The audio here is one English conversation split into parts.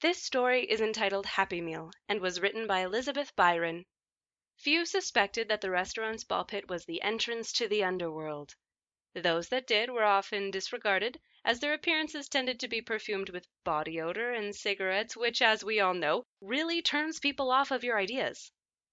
This story is entitled Happy Meal and was written by Elizabeth Byron. Few suspected that the restaurant's ball pit was the entrance to the underworld. Those that did were often disregarded, as their appearances tended to be perfumed with body odor and cigarettes, which, as we all know, really turns people off of your ideas.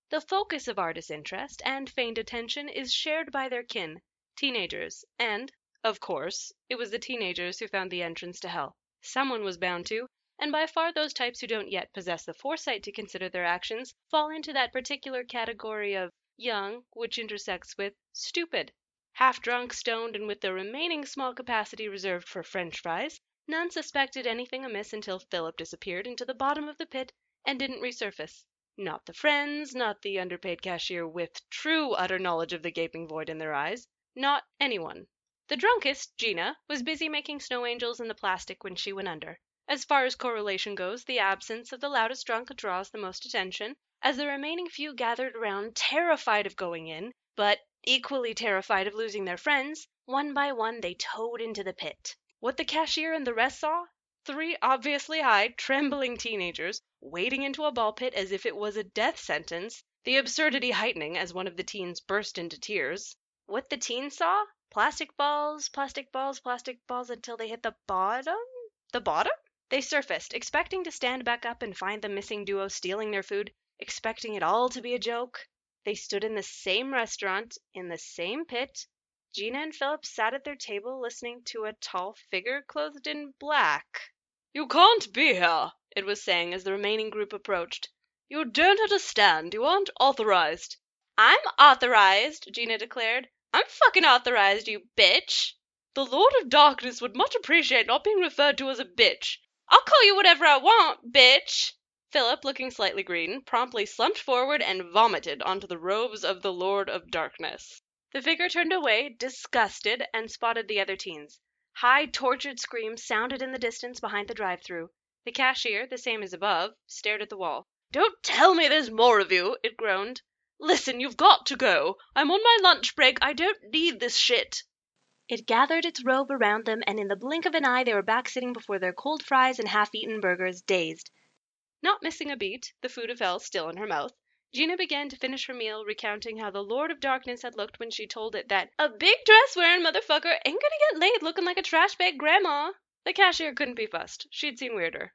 The focus of artist interest and feigned attention is shared by their kin, teenagers, and, of course, it was the teenagers who found the entrance to hell. Someone was bound to, and by far those types who don't yet possess the foresight to consider their actions fall into that particular category of young which intersects with stupid. Half drunk, stoned, and with the remaining small capacity reserved for French fries, none suspected anything amiss until Philip disappeared into the bottom of the pit and didn't resurface. Not the friends, not the underpaid cashier with true utter knowledge of the gaping void in their eyes, not anyone. The drunkest, Gina, was busy making snow angels in the plastic when she went under. As far as correlation goes, the absence of the loudest drunk draws the most attention, as the remaining few gathered around, terrified of going in, but equally terrified of losing their friends, one by one they towed into the pit. What the cashier and the rest saw? Three obviously high, trembling teenagers wading into a ball pit as if it was a death sentence, the absurdity heightening as one of the teens burst into tears. What the teens saw? Plastic balls, plastic balls, plastic balls until they hit the bottom? The bottom? They surfaced, expecting to stand back up and find the missing duo stealing their food, expecting it all to be a joke. They stood in the same restaurant, in the same pit. Gina and Philip sat at their table listening to a tall figure clothed in black. You can't be here, it was saying as the remaining group approached. You don't understand. You aren't authorized. I'm authorized, Gina declared. I'm fucking authorized, you bitch. The Lord of Darkness would much appreciate not being referred to as a bitch. I'll call you whatever I want, bitch. Philip, looking slightly green, promptly slumped forward and vomited onto the robes of the Lord of Darkness. The figure turned away, disgusted, and spotted the other teens. High, tortured screams sounded in the distance behind the drive through. The cashier, the same as above, stared at the wall. Don't tell me there's more of you, it groaned. Listen, you've got to go. I'm on my lunch break. I don't need this shit. It gathered its robe around them, and in the blink of an eye they were back sitting before their cold fries and half eaten burgers, dazed. Not missing a beat, the food of hell still in her mouth, Gina began to finish her meal, recounting how the Lord of Darkness had looked when she told it that a big dress wearing motherfucker ain't gonna get laid looking like a trash bag grandma. The cashier couldn't be fussed. She'd seen weirder.